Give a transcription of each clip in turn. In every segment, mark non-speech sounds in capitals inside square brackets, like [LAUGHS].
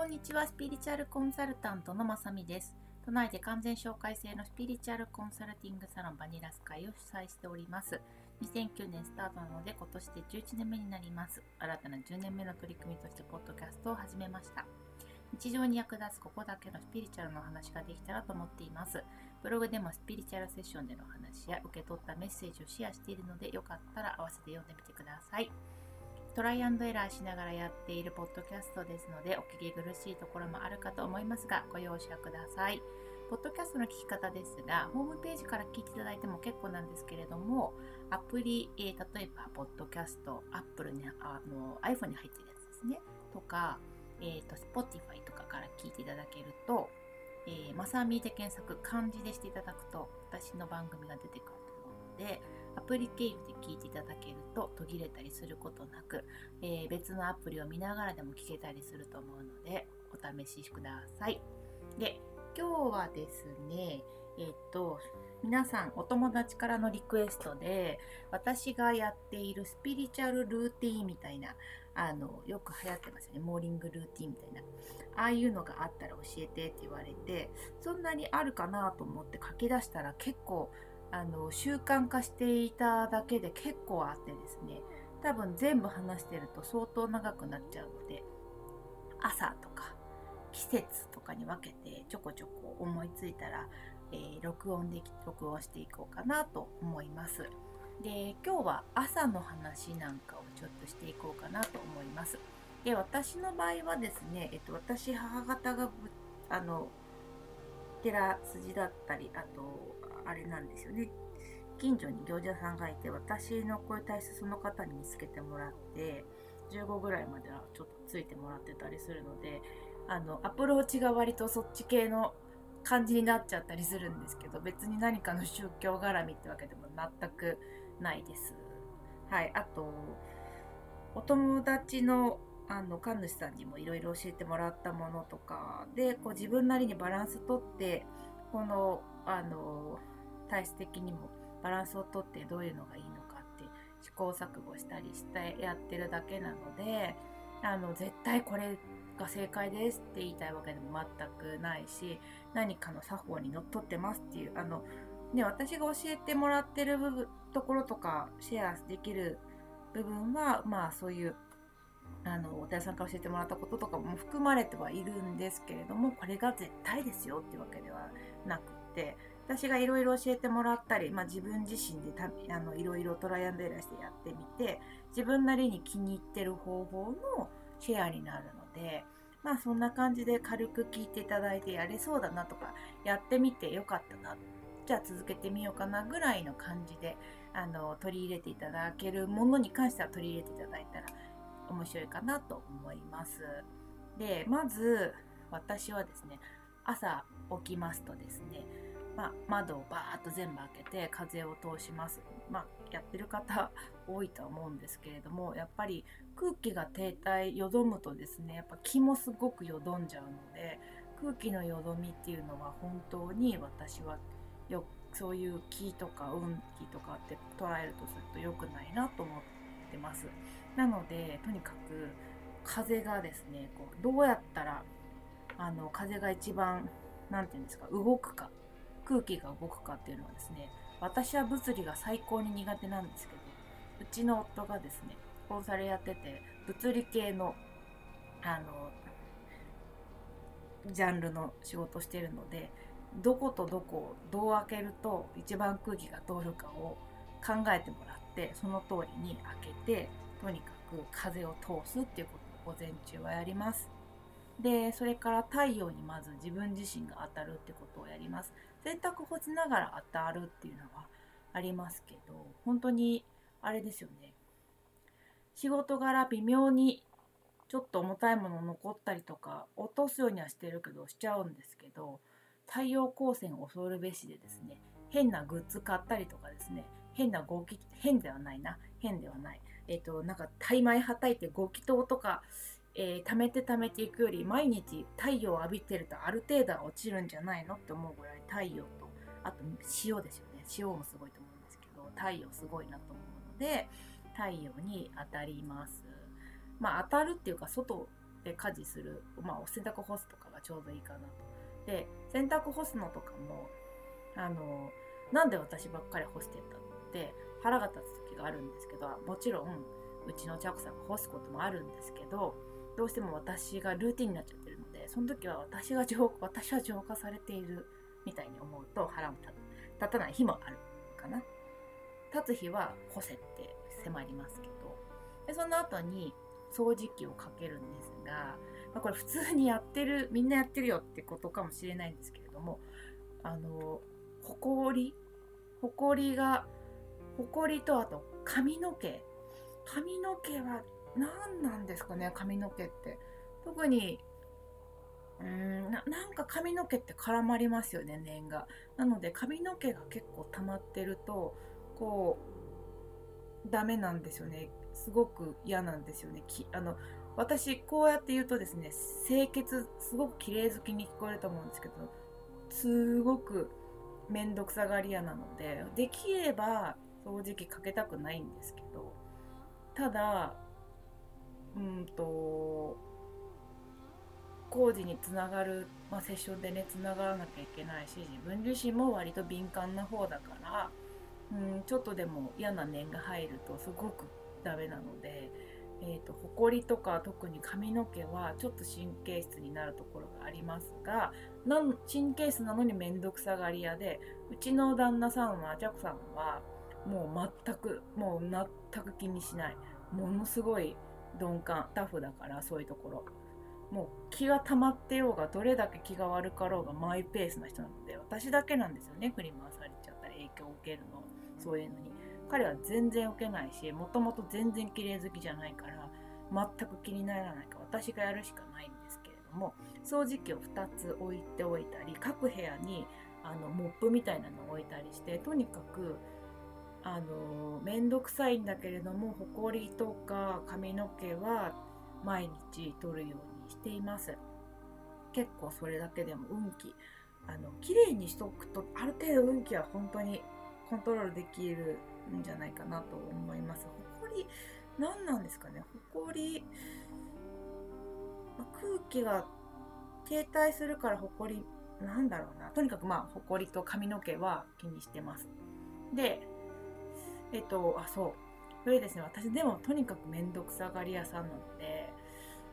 こんにちは、スピリチュアルコンサルタントのまさみです。都内で完全紹介制のスピリチュアルコンサルティングサロンバニラス会を主催しております。2009年スタートなので今年で11年目になります。新たな10年目の取り組みとしてポッドキャストを始めました。日常に役立つここだけのスピリチュアルの話ができたらと思っています。ブログでもスピリチュアルセッションでの話や受け取ったメッセージをシェアしているのでよかったら合わせて読んでみてください。トライアンドエラーしながらやっているポッドキャストですのでお聞き苦しいところもあるかと思いますがご容赦ください。ポッドキャストの聞き方ですが、ホームページから聞いていただいても結構なんですけれども、アプリ、え例えば、ポッドキャスト、Apple に、あの、iPhone に入ってるやつですね。とか、えっ、と、Spotify とかから聞いていただけると、えー、まさみで検索、漢字でしていただくと、私の番組が出てくると思うので、アプリ経由で聞いていただけると途切れたりすることなく、えー別のアプリを見ながらでも聞けたりすると思うので、お試しください。で、今日はですね、えっと、皆さんお友達からのリクエストで、私がやっているスピリチュアルルーティーンみたいな、あの、よく流行ってますよね。モーニングルーティンみたいな。ああいうのがあったら教えてって言われて、そんなにあるかなと思って書き出したら結構、あの、習慣化していただけで結構あってですね、多分全部話してると相当長くなっちゃうので、朝とか季節とかに分けてちょこちょこ思いついたら、えー録音でき録音していこうかなと思います。で今日は朝の話なんかをちょっとしていこうかなと思います。で私の場合はですね、えっと、私母方があの寺筋だったりあとあれなんですよね近所に行者さんがいて私の声体質その方に見つけてもらって15ぐらいまではちょっとついてもらってたりするのであのアプローチが割とそっち系の感じになっちゃったりするんですけど別に何かの宗教絡みってわけでも全くないです。はい、あとお友達のあの神主さんにもいろいろ教えてもらったものとかでこう自分なりにバランスとってこのあの体質的にもバランスをとってどういうのがいいのかって試行錯誤したりしてやってるだけなのであの絶対これが正解ですって言いたいわけでも全くないし何かの作法にのっとってますっていうあの、ね、私が教えてもらってる部分ところとかシェアできる部分はまあそういうあのお寺さんから教えてもらったこととかも含まれてはいるんですけれどもこれが絶対ですよっていうわけではなくって私がいろいろ教えてもらったり、まあ、自分自身でいろいろトライアンドエラーしてやってみて自分なりに気に入ってる方法のシェアになるのでまあそんな感じで軽く聞いていただいてやれそうだなとかやってみてよかったなじゃあ続けてみようかなぐらいの感じであの取り入れていただけるものに関しては取り入れていただいたら面白いかなと思います。でまず私はですね朝起きますとですね、まあ、窓をバーッと全部開けて風を通します。まあ、やってる方 [LAUGHS] 多いとは思うんですけれどもやっぱり空気が停滞よどむとですねやっぱ気もすごくよどんじゃうので空気のよどみっていうのは本当に私はよそういう気とか運気とかって捉えるとすると良くないなと思ってます。なのでとにかく風がですねこうどうやったらあの風が一番何て言うんですか動くか空気が動くかっていうのはですね私は物理が最高に苦手なんですけどうちの夫がですねコンサルやってて物理系のあのジャンルの仕事してるのでどことどこをどう開けると一番空気が通るかを考えてもらってその通りに開けてとにかく風を通すっていうことを午前中はやります。でそれから太陽にまず自分自身が当たるってことをやります。洗濯干しながら当たるっていうのはありますけど本当にあれですよね。仕事柄微妙にちょっと重たいもの残ったりとか落とすようにはしてるけどしちゃうんですけど太陽光線を恐るべしでですね変なグッズ買ったりとかですね変な合気変ではないな変ではない。えっ、となんか大枚はたいて合気灯とかえー貯めて貯めていくより毎日太陽を浴びてるとある程度は落ちるんじゃないのって思うぐらい太陽とあと塩ですよね塩もすごいと思うんですけど太陽すごいなと思うので太陽に当たりますまあ当たるっていうか外で家事する、まあ、お洗濯干すとかがちょうどいいかなと。で洗濯干すのとかもあのなんで私ばっかり干してたのって腹が立つ時があるんですけどもちろんうちのチャコさんが干すこともあるんですけどどうしても私がルーティンになっちゃってるのでその時は私が浄私は浄化されているみたいに思うと腹も立たない日もあるかな。立つ日は干せって迫りますけど。でその後に掃除機をかけるんですが、まあ、これ普通にやってるみんなやってるよってことかもしれないんですけれどもあのほこりほこりがほこりとあと髪の毛。髪の毛は何なんですかね髪の毛って。特にうーんななんか髪の毛って絡まりますよね念が。なので髪の毛が結構溜まってるとこうダメなんですよね。すごく嫌なんですよね。きあの私こうやって言うとですね清潔すごく綺麗好きに聞こえると思うんですけどすごく面倒くさがり屋なのでできれば掃除機かけたくないんですけどただうんと工事につながる、まあ、セッションでねつながらなきゃいけないし自分自身も割と敏感な方だからうんちょっとでも嫌な念が入るとすごくダメなので、えーと、ほこりとか特に髪の毛はちょっと神経質になるところがありますがなん神経質なのに面倒くさがり屋でうちの旦那さんはジャコさんはもう全くもう全く気にしない。ものすごい鈍感タフだからそういうところ。もう気が溜まってようがどれだけ気が悪かろうがマイペースな人なので私だけなんですよね。振り回されちゃったり影響を受けるの。そういうのに。彼は全然受けないしもともと全然綺麗好きじゃないから全く気にならないか私がやるしかないんですけれども掃除機を2つ置いておいたり各部屋にあのモップみたいなのを置いたりしてとにかくあの面倒くさいんだけれどもほこりとか髪の毛は毎日取るようにしています。結構それだけでも運気あの綺麗にしとくとある程度運気は本当にコントロールできるんじゃないかなと思います。ほこり何なんですかね？ほこり空気が停滞するからほこりなんだろうな。とにかくまあほこりと髪の毛は気にしてます。でえっと、あ、そう。それですね、私でもとにかくめんどくさがり屋さんなので、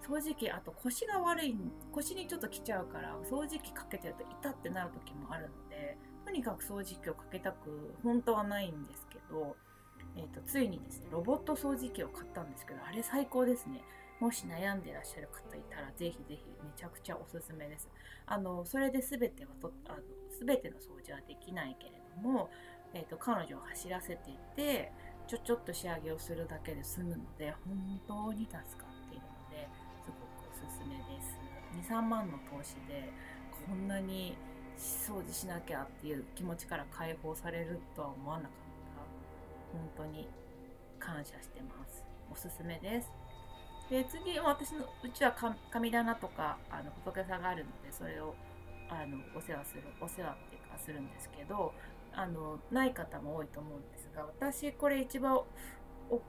掃除機、あと腰が悪い、腰にちょっと来ちゃうから、掃除機かけてると痛ってなる時もあるので、とにかく掃除機をかけたく、本当はないんですけど、えっと、ついにですね、ロボット掃除機を買ったんですけど、あれ最高ですね。もし悩んでらっしゃる方いたら、ぜひぜひめちゃくちゃおすすめです。あの、それで全てはと、あの、全ての掃除はできないけれども、えーと、彼女を走らせていてちょちょっと仕上げをするだけで済むので本当に助かっているのですごくおすすめです。23万の投資でこんなに掃除しなきゃっていう気持ちから解放されるとは思わなかった。本当に感謝してます。おすすめです。で次私のうちは神棚とかあの仏さんがあるのでそれをあのお世話するお世話っていうかするんですけどあのない方も多いと思うんですが私これ一番大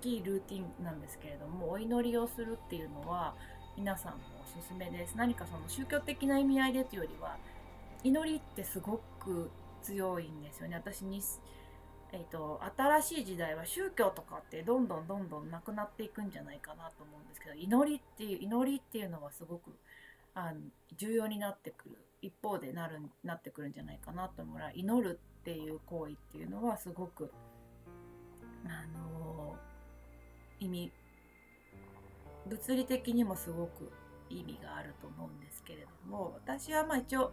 きいルーティンなんですけれどもお祈りをするっていうのは皆さんもおすすめです。何かその宗教的な意味合いでというよりは祈りってすごく強いんですよね。私に、えーと、新しい時代は宗教とかってどんどんどんどんなくなっていくんじゃないかなと思うんですけど祈りっていう祈りっていうのはすごくあの重要になってくる一方でなるなってくるんじゃないかなと思う。ら祈るっていう行為っていうのはすごくあの意味物理的にもすごく意味があると思うんですけれども私はまあ一応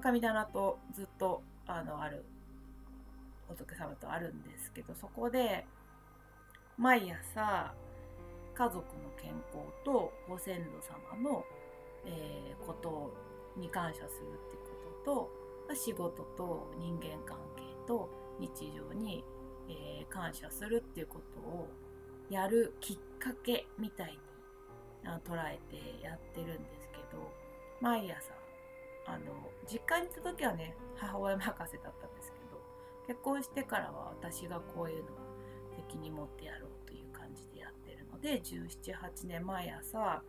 神棚とずっとあのある仏様とあるんですけどそこで毎朝家族の健康とご先祖様の、えー、ことに感謝するってことと、仕事と人間関係と日常に、えー、感謝するっていうことをやるきっかけみたいに捉えてやってるんですけど毎朝あの実家に行った時はね母親任せだったんですけど結婚してからは私がこういうのは責任持ってやろうという感じでやってるので178年毎朝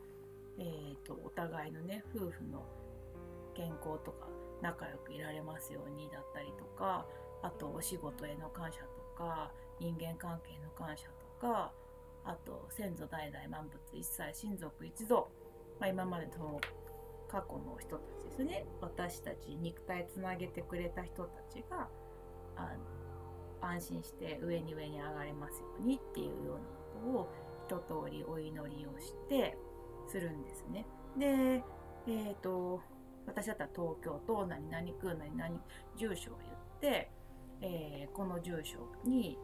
えーと、お互いのね夫婦の健康とか仲良くいられますようにだったりとかあとお仕事への感謝とか人間関係の感謝とかあと先祖代々万物一切親族一同、まあ、今までの過去の人たちですね私たち肉体つなげてくれた人たちがあ安心して上に上に上がれますようにっていうようなことを一通りお祈りをしてするんですね。で、えっ、ー、と、私だったら東京都何々区何々住所を言って、えー、この住所に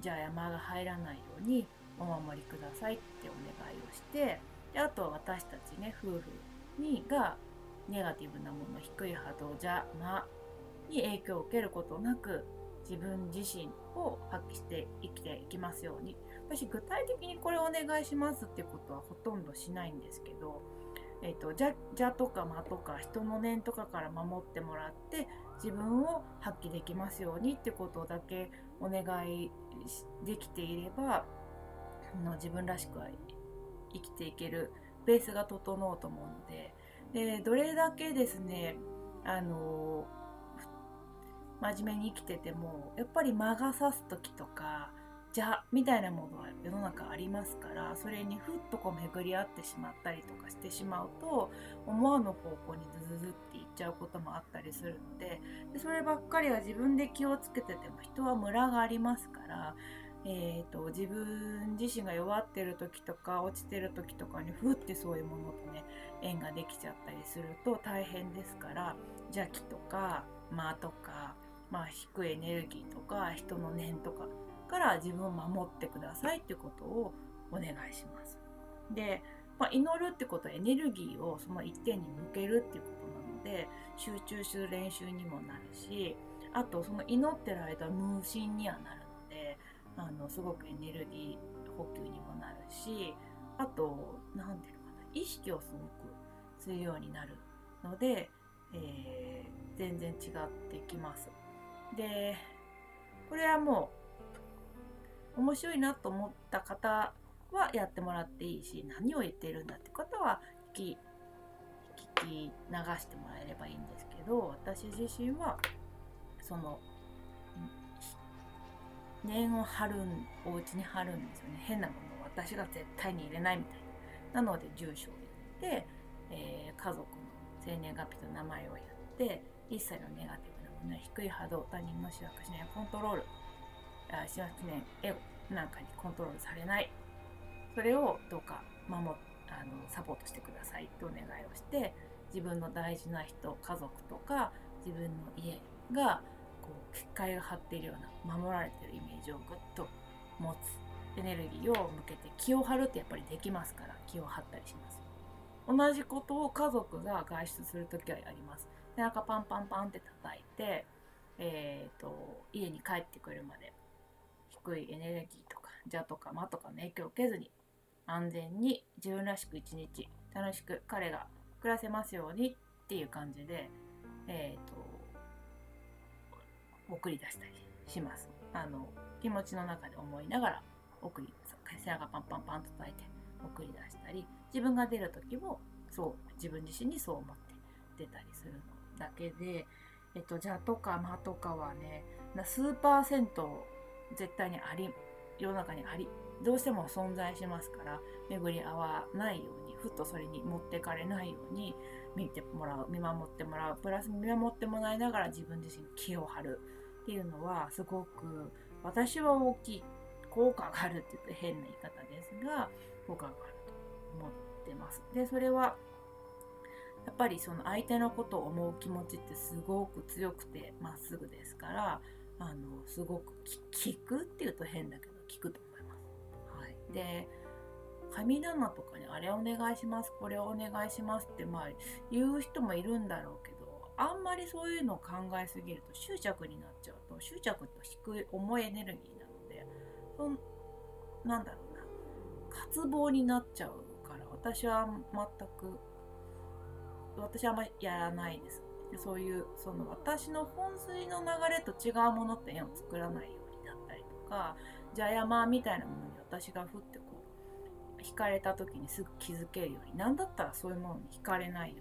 じゃあ山が入らないようにお守りくださいってお願いをしてであとは私たちね夫婦にがネガティブなもの低い波動邪魔に影響を受けることなく自分自身を発揮して生きていきますように。私具体的にこれをお願いしますってことはほとんどしないんですけど、えーと、じゃじゃとか間とか人の念とかから守ってもらって自分を発揮できますようにってことだけお願いできていればの自分らしくは生きていけるベースが整うと思うので。でどれだけですねあの真面目に生きててもやっぱり魔が差す時とか邪みたいなものは世の中ありますからそれにふっとこう巡り合ってしまったりとかしてしまうと思わぬ方向にズズズっていっちゃうこともあったりするのででそればっかりは自分で気をつけてても人はムラがありますからえーと、自分自身が弱ってる時とか落ちてる時とかにふってそういうものとね縁ができちゃったりすると大変ですから邪気とか間とか、まあ、低いエネルギーとか人の念とかから自分を守ってくださいってことをお願いします。で、まあ、祈るってことはエネルギーをその一点に向けるっていうことなので集中する練習にもなるしあとその祈ってる間無心にはなるのであのすごくエネルギー補給にもなるしあと何ていうのかな意識をすごくするようになるので、えー、全然違ってきます。でこれはもう面白いなと思った方はやってもらっていいし何を言っているんだって方は聞き聞き流してもらえればいいんですけど私自身はその念を張るお家に貼るんですよね。変なものを私が絶対に入れないみたいな。なので住所を言って、えー、家族の生年月日と名前を言って一切のネガティブなものや低い波動他人の主役しないコントロール幸せ年エゴなんかにコントロールされない。それをどうか守あのサポートしてください。ってお願いをして自分の大事な人家族とか自分の家がこう結界が張っているような守られてるイメージをぐっと持つエネルギーを向けて気を張るってやっぱりできますから気を張ったりします。同じことを家族が外出する時はやります。でなんかパンパンパンって叩いてえーと家に帰ってくるまで低いエネルギーとか邪とか魔とかの影響を受けずに安全に自分らしく一日楽しく彼が暮らせますようにっていう感じで、えーと、送り出したりします。あの気持ちの中で思いながら送り背中パンパンパンと叩いて送り出したり自分が出る時もそう自分自身にそう思って出たりするのだけで、えっと、邪とか魔とかはね数パーセント絶対にあり世の中にありどうしても存在しますから巡り合わないようにふっとそれに持ってかれないように見てもらう見守ってもらうプラス見守ってもらいながら自分自身気を張るっていうのはすごく私は大きい効果があるって言うと変な言い方ですが効果があると思ってます。でそれはやっぱりその相手のことを思う気持ちってすごく強くてまっすぐですからあのすごく聞くっていうと変だけど聞くと思います。はい、で神棚とかにあれお願いしますこれをお願いしますってまあ言う人もいるんだろうけどあんまりそういうのを考えすぎると執着になっちゃうと執着と低い重いエネルギーなのでそんなんだろうな。渇望になっちゃうから私は全く私はあんまりやらないですそういうその私の本筋の流れと違うものって縁を作らないようになったりとか邪山みたいなものに私がふってこう惹かれた時にすぐ気づけるように何だったらそういうものに惹かれないよ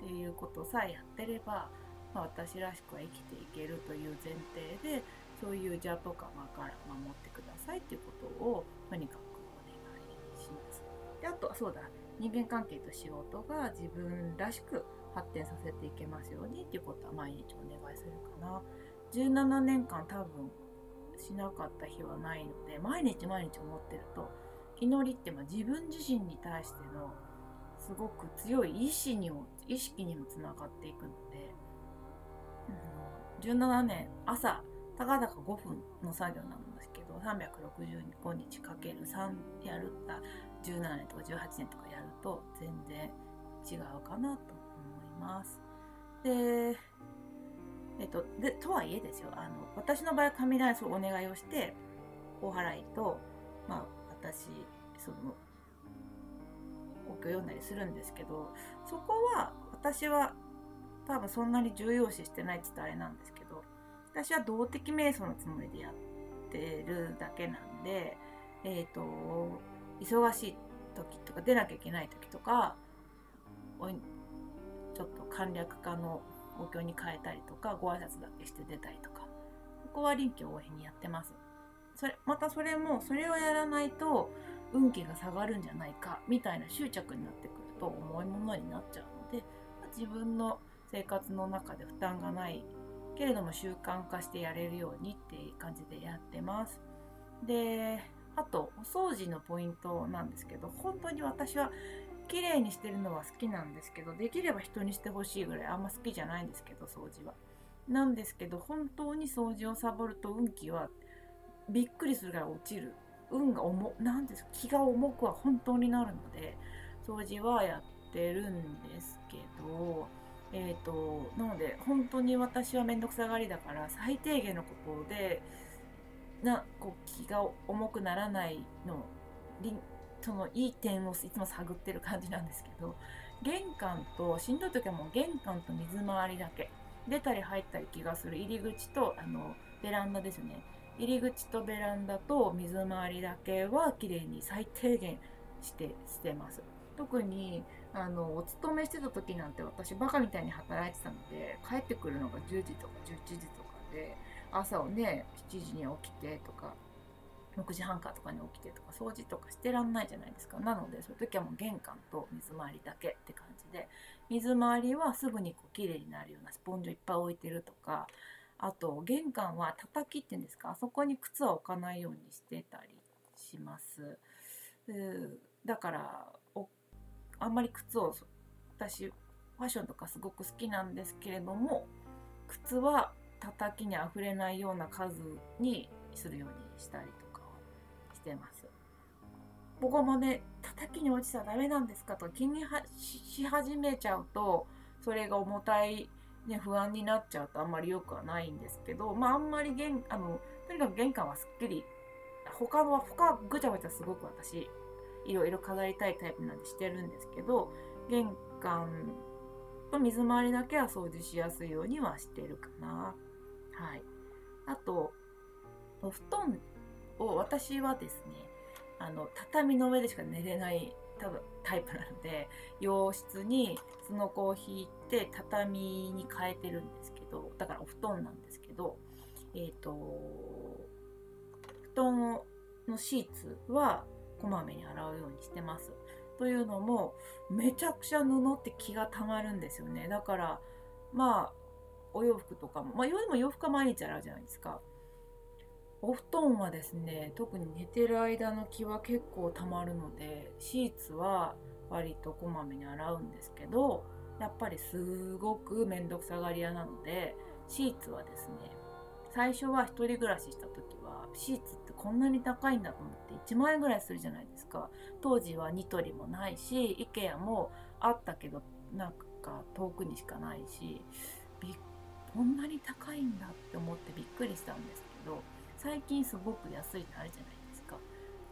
うにっていうことさえやってれば、まあ、私らしくは生きていけるという前提でそういう邪とか魔から守ってくださいっていうことをとにかくお願いします。であとそうだ人間関係と仕事が自分らしく発展させていけますようにっていうことは毎日お願いするかな。17年間多分しなかった日はないので毎日毎日思ってると祈りってま自分自身に対してのすごく強い意志にも意識にもつながっていくので、うん、17年朝たかだか5分の作業なんですけど365日かける3やるった17年とか18年とかやると全然違うかなとます。でえっと、でとはいえですよあの私の場合は神頼そうお願いをしてお払いと、まあ、私そのお経を読んだりするんですけどそこは私は多分そんなに重要視してないって言ったらあれなんですけど私は動的瞑想のつもりでやってるだけなんでえっ、ー、と忙しい時とか出なきゃいけない時とかちょっと簡略化のお経に変えたりとかご挨拶だけして出たりとかここは臨機応変にやってます。それまたそれもそれをやらないと運気が下がるんじゃないかみたいな執着になってくると重いものになっちゃうので自分の生活の中で負担がないけれども習慣化してやれるようにっていう感じでやってます。であとお掃除のポイントなんですけど本当に私は綺麗にしてるのは好きなんですけどできれば人にしてほしいぐらいあんま好きじゃないんですけど掃除は。なんですけど本当に掃除をサボると運気はびっくりするぐらい落ちる運が重なんです気が重くは本当になるので掃除はやってるんですけどえっ、ー、となので本当に私は面倒くさがりだから最低限のことでなこう気が重くならないのそのいい点をいつも探ってる感じなんですけど玄関としんどい時はもう玄関と水回りだけ。出たり入ったり気がする。入り口とあのベランダですね。入り口とベランダと水回りだけは綺麗に最低限して捨てます。特にあのお勤めしてた時なんて私バカみたいに働いてたので帰ってくるのが10時とか11時とかで朝をね7時に起きてとか6時半かとかに起きてとか掃除とかしてらんないじゃないですか。なのでそういう時はもう玄関と水回りだけって感じで水回りはすぐにこう綺麗になるようなスポンジをいっぱい置いてるとかあと玄関は叩きっていうんですかあそこに靴は置かないようにしてたりします。だからあんまり靴を私ファッションとかすごく好きなんですけれども靴は叩きにあふれないような数にするようにしたりとかしてます。ここもね、叩きに落ちちゃダメなんですかと気にし始めちゃうと、それが重たい、ね、不安になっちゃうとあんまり良くはないんですけど、まああんまり玄、あの、とにかく玄関はすっきり、他の、他ぐちゃぐちゃすごく私、いろいろ飾りたいタイプなんでしてるんですけど、玄関と水回りだけは掃除しやすいようにはしてるかな。はい。あと、お布団を私はですねあの畳の上でしか寝れない多分タイプなので洋室にすのこを引いて畳に変えてるんですけどだからお布団なんですけどえっ、ー、と布団のシーツはこまめに洗うようにしてます。というのもめちゃくちゃ布って気がたまるんですよねだからまあお洋服とかもまあでも洋服は毎日洗うじゃないですかお布団はですね特に寝てる間の気は結構たまるのでシーツは割とこまめに洗うんですけどやっぱりすごく面倒くさがり屋なのでシーツはですね最初は1人暮らしした時はシーツってこんなに高いんだと思って1万円ぐらいするじゃないですか。当時はニトリもないし IKEA もあったけどなんか遠くにしかないしこんなに高いんだって思ってびっくりしたんですけど最近すごく安いのあるじゃないですか。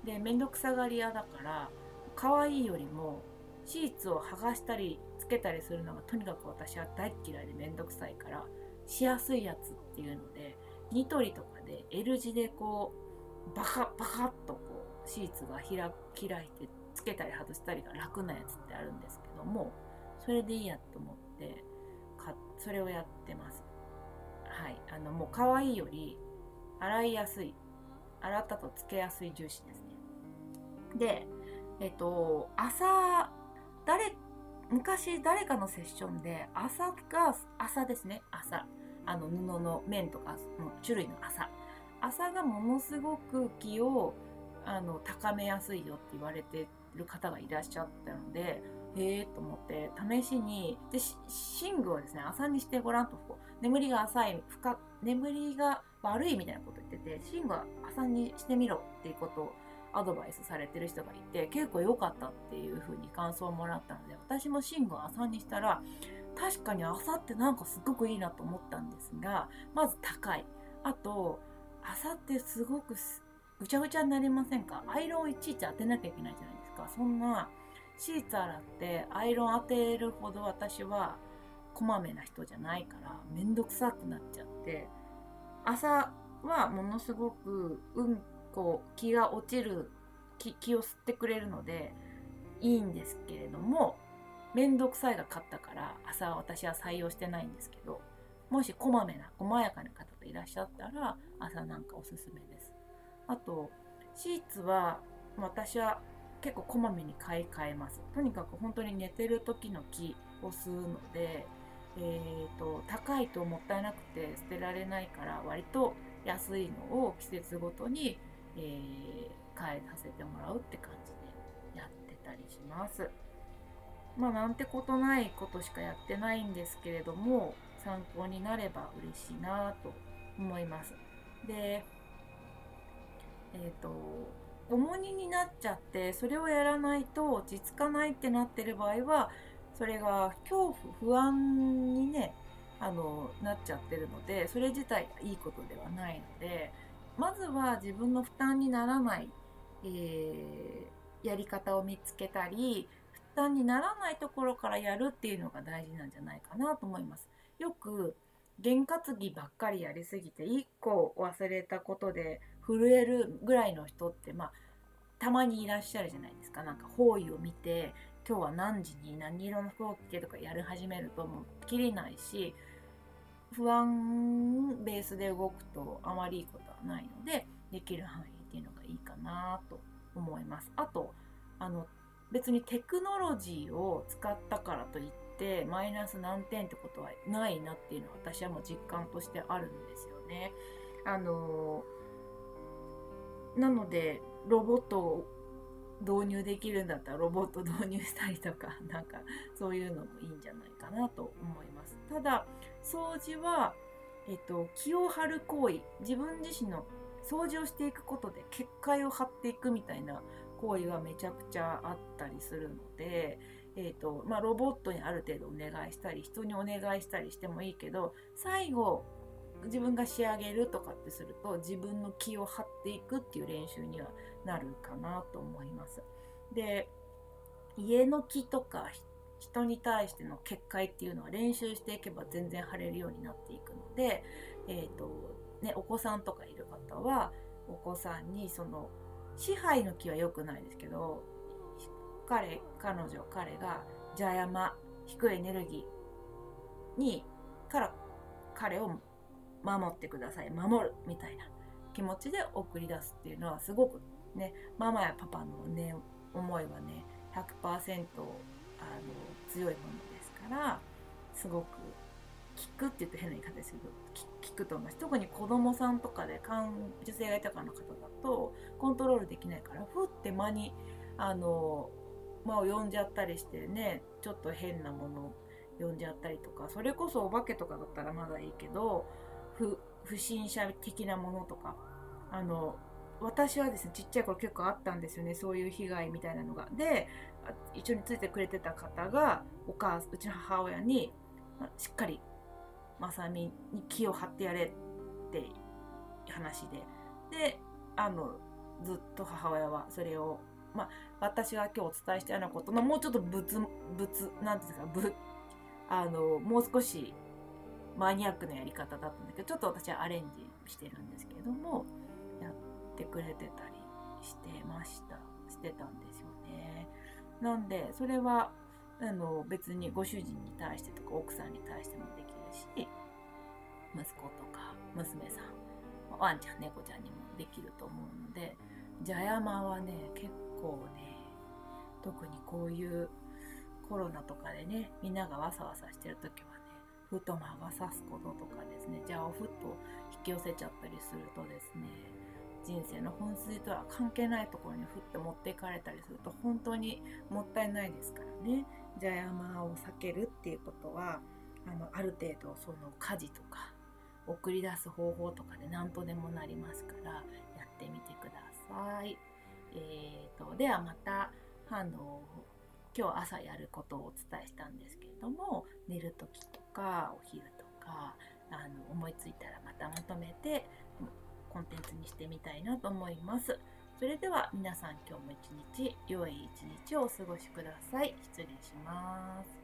で、めんどくさがり屋だから、可愛いよりもシーツを剥がしたりつけたりするのがとにかく私は大嫌いでめんどくさいから、しやすいやつっていうので、ニトリとかで L 字でこう、バカバカっとこう、シーツが開いてつけたり外したりが楽なやつってあるんですけどもそれでいいやと思ってかそれをやってますはいあのもう可愛いより洗いやすい。洗ったとつけやすい重視ですね。でえっと朝誰昔誰かのセッションで朝が朝ですね。朝。あの布の面とかの種類の朝。朝がものすごく気をあの高めやすいよって言われてる方がいらっしゃったのでへえと思って試しにで寝具をですね朝にしてごらんと。こう眠りが浅い深眠りが悪いみたいなこと言ってて寝具は朝にしてみろっていうことをアドバイスされてる人がいて結構良かったっていう風に感想をもらったので私も寝具を朝にしたら確かに朝ってなんかすごくいいなと思ったんですがまず高い。あと朝ってすごくぐちゃぐちゃになりませんか？アイロンをいちいち当てなきゃいけないじゃないですか。そんなシーツ洗ってアイロン当てるほど私はこまめな人じゃないからめんどくさくなっちゃって朝はものすごくうんこ気が落ちる気気を吸ってくれるのでいいんですけれどもめんどくさいが勝ったから朝は私は採用してないんですけどもしこまめな細やかな方がいらっしゃったら朝なんかおすすめです。あとシーツは私は結構こまめに買い替えます。とにかく本当に寝てる時の気を吸うのでえーと、高いともったいなくて捨てられないから割と安いのを季節ごとに、えー、変えさせてもらうって感じでやってたりします。まあなんてことないことしかやってないんですけれども参考になれば嬉しいなと思います。で、えっ、ー、と重荷になっちゃってそれをやらないと落ち着かないってなってる場合はそれが恐怖不安にねあのなっちゃってるのでそれ自体がいいことではないのでまずは自分の負担にならない、えー、やり方を見つけたり負担にならないところからやるっていうのが大事なんじゃないかなと思います。よく験担ぎばっかりやりすぎて1個忘れたことで震えるぐらいの人ってまあたまにいらっしゃるじゃないですかなんか方位を見て今日は何時に何色の服を着てとかやり始めるともう切れないし不安ベースで動くとあまりいいことはないのでできる範囲っていうのがいいかなと思います。あとあの別にテクノロジーを使ったからといってマイナス何点ってことはないなっていうのは私はもう実感としてあるんですよね。あのなのでロボット導入できるんだったらロボット導入したりとか [LAUGHS] なんかそういうのもいいんじゃないかなと思います。ただ掃除は、えっと、気を張る行為自分自身の掃除をしていくことで結界を張っていくみたいな行為がめちゃくちゃあったりするので、えーとまあ、ロボットにある程度お願いしたり人にお願いしたりしてもいいけど最後自分が仕上げるとかってすると自分の気を張っていくっていう練習にはなるかなと思います。で家の木とか人に対しての結界っていうのは練習していけば全然張れるようになっていくので、えーとね、お子さんとかいる方はお子さんにその支配の木は良くないですけど彼彼女彼が邪山低いエネルギーにから彼を守ってください。守るみたいな気持ちで送り出すっていうのはすごくねママやパパのね思いはね100%あの強いものですからすごく聞くって言って変な言い方ですけど聞くと思います。特に子供さんとかで感受性が豊かな方だとコントロールできないからふって間にあの間を呼んじゃったりしてねちょっと変なものを呼んじゃったりとかそれこそお化けとかだったらまだいいけど不不審者的なものとか。あの私はですねちっちゃい頃結構あったんですよね。そういう被害みたいなのが。で一緒についてくれてた方がお母うちの母親にしっかりまさみに気を張ってやれって話で。であのずっと母親はそれをまあ私が今日お伝えしたようなことのもうちょっと物物なんていうんですかぶあのもう少しマニアックなやり方だったんだけどちょっと私はアレンジしてるんですけれどもやってくれてたりしてましたしてたんですよね。なんで、それは、あの、別にご主人に対してとか奥さんに対してもできるし、息子とか娘さん、ワンちゃん、猫ちゃんにもできると思うので、邪山はね、結構ね、特にこういうコロナとかでね、みんながわさわさしてる時はね、ふと魔が差すこととかですね、じゃあふっと引き寄せちゃったりするとですね、人生の本筋とは関係ないところにふって持っていかれたりすると本当にもったいないですからね邪山を避けるっていうことはあのある程度その家事とか送り出す方法とかで何とでもなりますからやってみてください。えーと、ではまたあの今日朝やることをお伝えしたんですけれども寝る時とかお昼とかあの思いついたらまたまとめてコンテンツにしてみたいなと思います。それでは皆さん今日も一日良い一日をお過ごしください。失礼します。